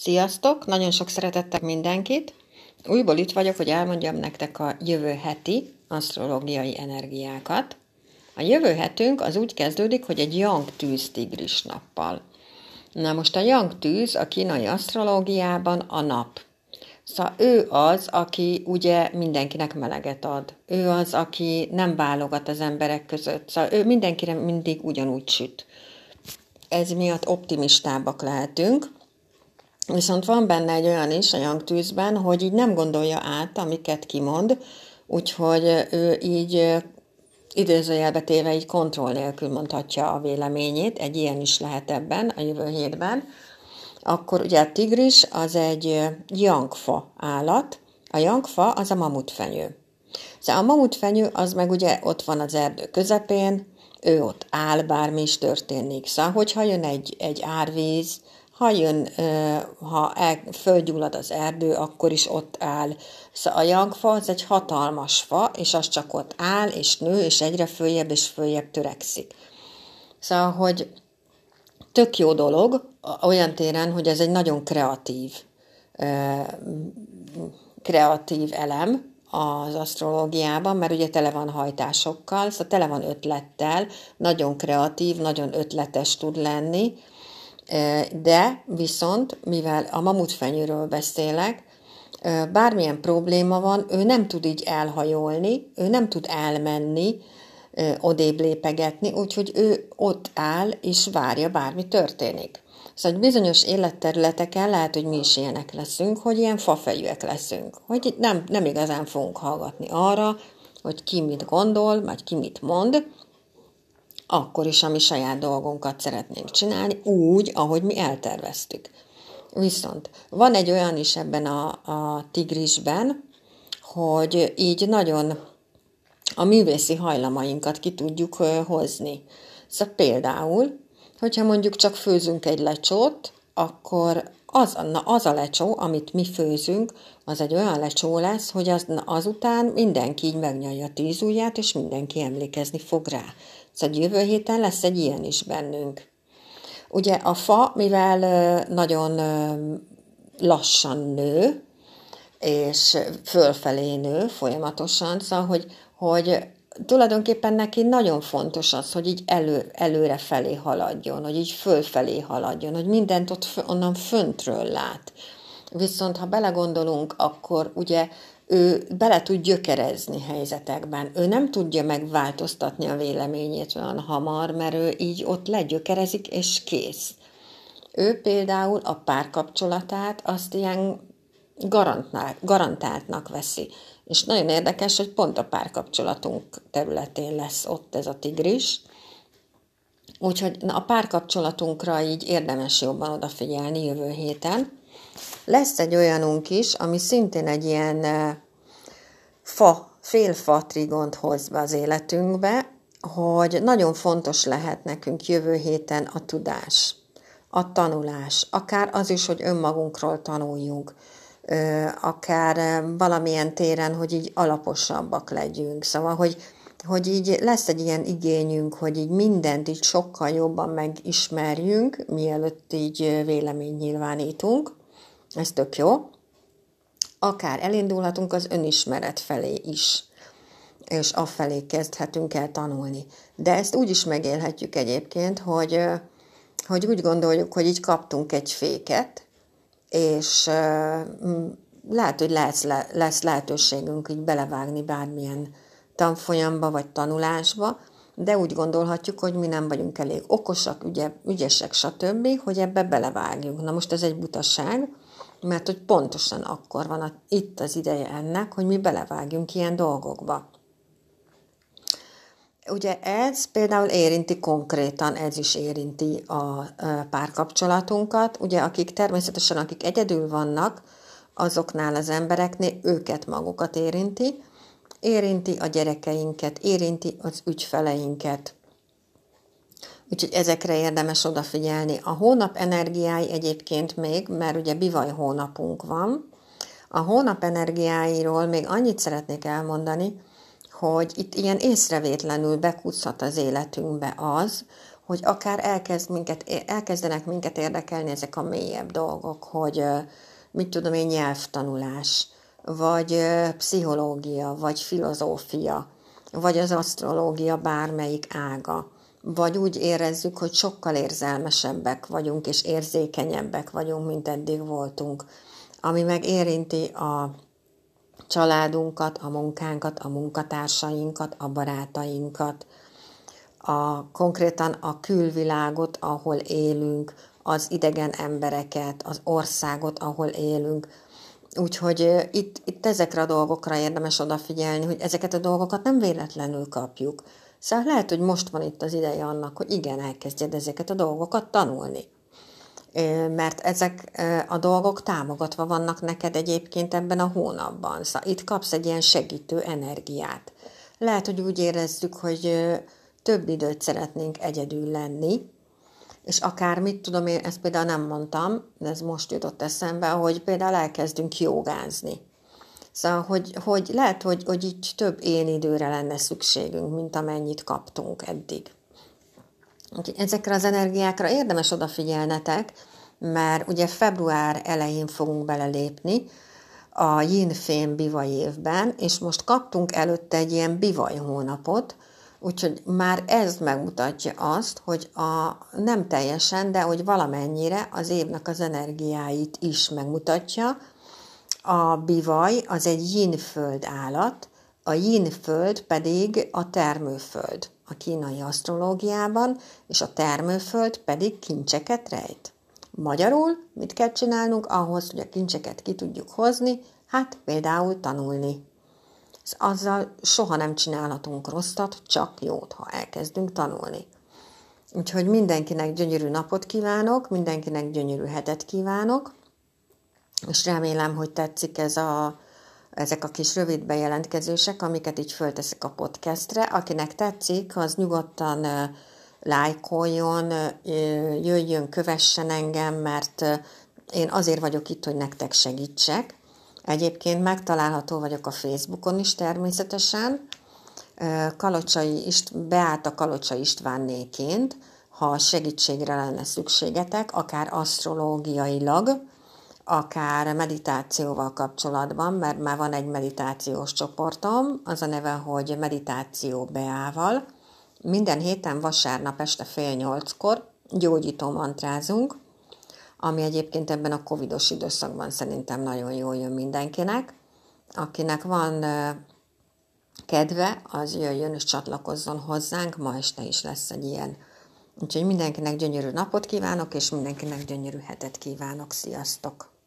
Sziasztok! Nagyon sok szeretettel mindenkit! Újból itt vagyok, hogy elmondjam nektek a jövő heti asztrológiai energiákat. A jövő hetünk az úgy kezdődik, hogy egy Yang tűz tigris nappal. Na most a Yang tűz a kínai asztrológiában a nap. Szóval ő az, aki ugye mindenkinek meleget ad. Ő az, aki nem válogat az emberek között. Szóval ő mindenkire mindig ugyanúgy süt. Ez miatt optimistábbak lehetünk, Viszont van benne egy olyan is a Young tűzben, hogy így nem gondolja át, amiket kimond, úgyhogy ő így idézőjelbe téve így kontroll nélkül mondhatja a véleményét, egy ilyen is lehet ebben a jövő hétben. Akkor ugye a tigris az egy jankfa állat, a jankfa az a mamutfenyő. Szóval a mamutfenyő az meg ugye ott van az erdő közepén, ő ott áll, bármi is történik. Szóval, hogyha jön egy, egy árvíz, ha jön, ha el, az erdő, akkor is ott áll. Szóval a jagfa az egy hatalmas fa, és az csak ott áll, és nő, és egyre följebb és följebb törekszik. Szóval, hogy tök jó dolog, olyan téren, hogy ez egy nagyon kreatív, kreatív elem az asztrológiában, mert ugye tele van hajtásokkal, szóval tele van ötlettel, nagyon kreatív, nagyon ötletes tud lenni, de viszont, mivel a mamutfenyőről beszélek, bármilyen probléma van, ő nem tud így elhajolni, ő nem tud elmenni, odébb lépegetni, úgyhogy ő ott áll és várja, bármi történik. Szóval bizonyos életterületeken lehet, hogy mi is ilyenek leszünk, hogy ilyen fafejűek leszünk, hogy nem, nem igazán fogunk hallgatni arra, hogy ki mit gondol, vagy ki mit mond, akkor is, ami saját dolgunkat szeretnénk csinálni, úgy, ahogy mi elterveztük. Viszont van egy olyan is ebben a, a tigrisben, hogy így nagyon a művészi hajlamainkat ki tudjuk hozni. Szóval például, hogyha mondjuk csak főzünk egy lecsót, akkor az, na, az a lecsó, amit mi főzünk, az egy olyan lecsó lesz, hogy az, na, azután mindenki így megnyalja tíz ujját, és mindenki emlékezni fog rá. Szóval jövő héten lesz egy ilyen is bennünk. Ugye a fa, mivel nagyon lassan nő, és fölfelé nő folyamatosan, szóval, hogy, hogy tulajdonképpen neki nagyon fontos az, hogy így elő, előre felé haladjon, hogy így fölfelé haladjon, hogy mindent ott onnan föntről lát. Viszont ha belegondolunk, akkor ugye ő bele tud gyökerezni helyzetekben. Ő nem tudja megváltoztatni a véleményét olyan hamar, mert ő így ott legyökerezik, és kész. Ő például a párkapcsolatát azt ilyen garantáltnak veszi. És nagyon érdekes, hogy pont a párkapcsolatunk területén lesz ott ez a tigris. Úgyhogy na, a párkapcsolatunkra így érdemes jobban odafigyelni jövő héten. Lesz egy olyanunk is, ami szintén egy ilyen fa, félfa trigont hoz be az életünkbe, hogy nagyon fontos lehet nekünk jövő héten a tudás, a tanulás, akár az is, hogy önmagunkról tanuljunk, akár valamilyen téren, hogy így alaposabbak legyünk. Szóval, hogy, hogy így lesz egy ilyen igényünk, hogy így mindent így sokkal jobban megismerjünk, mielőtt így vélemény nyilvánítunk. Ez tök jó. Akár elindulhatunk az önismeret felé is, és afelé kezdhetünk el tanulni. De ezt úgy is megélhetjük egyébként, hogy, hogy úgy gondoljuk, hogy így kaptunk egy féket, és lehet, hogy lesz, lesz lehetőségünk így belevágni bármilyen tanfolyamba vagy tanulásba, de úgy gondolhatjuk, hogy mi nem vagyunk elég okosak, ügye, ügyesek, stb., hogy ebbe belevágjunk. Na most ez egy butaság, mert hogy pontosan akkor van a, itt az ideje ennek, hogy mi belevágjunk ilyen dolgokba. Ugye ez például érinti konkrétan, ez is érinti a párkapcsolatunkat. Ugye akik természetesen, akik egyedül vannak, azoknál az embereknél őket magukat érinti, érinti a gyerekeinket, érinti az ügyfeleinket, Úgyhogy ezekre érdemes odafigyelni. A hónap energiái egyébként még, mert ugye bivaj hónapunk van, a hónap energiáiról még annyit szeretnék elmondani, hogy itt ilyen észrevétlenül bekuszhat az életünkbe az, hogy akár elkezd minket, elkezdenek minket érdekelni ezek a mélyebb dolgok, hogy mit tudom én, nyelvtanulás, vagy pszichológia, vagy filozófia, vagy az asztrológia bármelyik ága, vagy úgy érezzük, hogy sokkal érzelmesebbek vagyunk, és érzékenyebbek vagyunk, mint eddig voltunk, ami meg érinti a családunkat, a munkánkat, a munkatársainkat, a barátainkat, a, konkrétan a külvilágot, ahol élünk, az idegen embereket, az országot, ahol élünk. Úgyhogy itt, itt ezekre a dolgokra érdemes odafigyelni, hogy ezeket a dolgokat nem véletlenül kapjuk. Szóval lehet, hogy most van itt az ideje annak, hogy igen, elkezdjed ezeket a dolgokat tanulni. Mert ezek a dolgok támogatva vannak neked egyébként ebben a hónapban. Szóval itt kapsz egy ilyen segítő energiát. Lehet, hogy úgy érezzük, hogy több időt szeretnénk egyedül lenni, és akár mit tudom én, ezt például nem mondtam, de ez most jutott eszembe, hogy például elkezdünk jogázni. Szóval, hogy, hogy lehet, hogy, hogy így több én időre lenne szükségünk, mint amennyit kaptunk eddig. Ezekre az energiákra érdemes odafigyelnetek, mert ugye február elején fogunk belelépni a yin bivaj évben, és most kaptunk előtte egy ilyen bivaj hónapot, Úgyhogy már ez megmutatja azt, hogy a, nem teljesen, de hogy valamennyire az évnek az energiáit is megmutatja. A bivaj az egy yin-föld állat, a yin-föld pedig a termőföld a kínai asztrológiában, és a termőföld pedig kincseket rejt. Magyarul mit kell csinálnunk ahhoz, hogy a kincseket ki tudjuk hozni? Hát például tanulni azzal soha nem csinálhatunk rosszat, csak jót, ha elkezdünk tanulni. Úgyhogy mindenkinek gyönyörű napot kívánok, mindenkinek gyönyörű hetet kívánok, és remélem, hogy tetszik ez a, ezek a kis rövid bejelentkezések, amiket így fölteszek a podcastre. Akinek tetszik, az nyugodtan lájkoljon, jöjjön, kövessen engem, mert én azért vagyok itt, hogy nektek segítsek, Egyébként megtalálható vagyok a Facebookon is természetesen, Kalocsai Ist, Beáta Kalocsa Istvánnéként, ha segítségre lenne szükségetek, akár asztrológiailag, akár meditációval kapcsolatban, mert már van egy meditációs csoportom, az a neve, hogy Meditáció Beával. Minden héten vasárnap este fél nyolckor gyógyító mantrázunk, ami egyébként ebben a covidos időszakban szerintem nagyon jól jön mindenkinek. Akinek van kedve, az jöjjön és csatlakozzon hozzánk, ma este is lesz egy ilyen. Úgyhogy mindenkinek gyönyörű napot kívánok, és mindenkinek gyönyörű hetet kívánok. Sziasztok!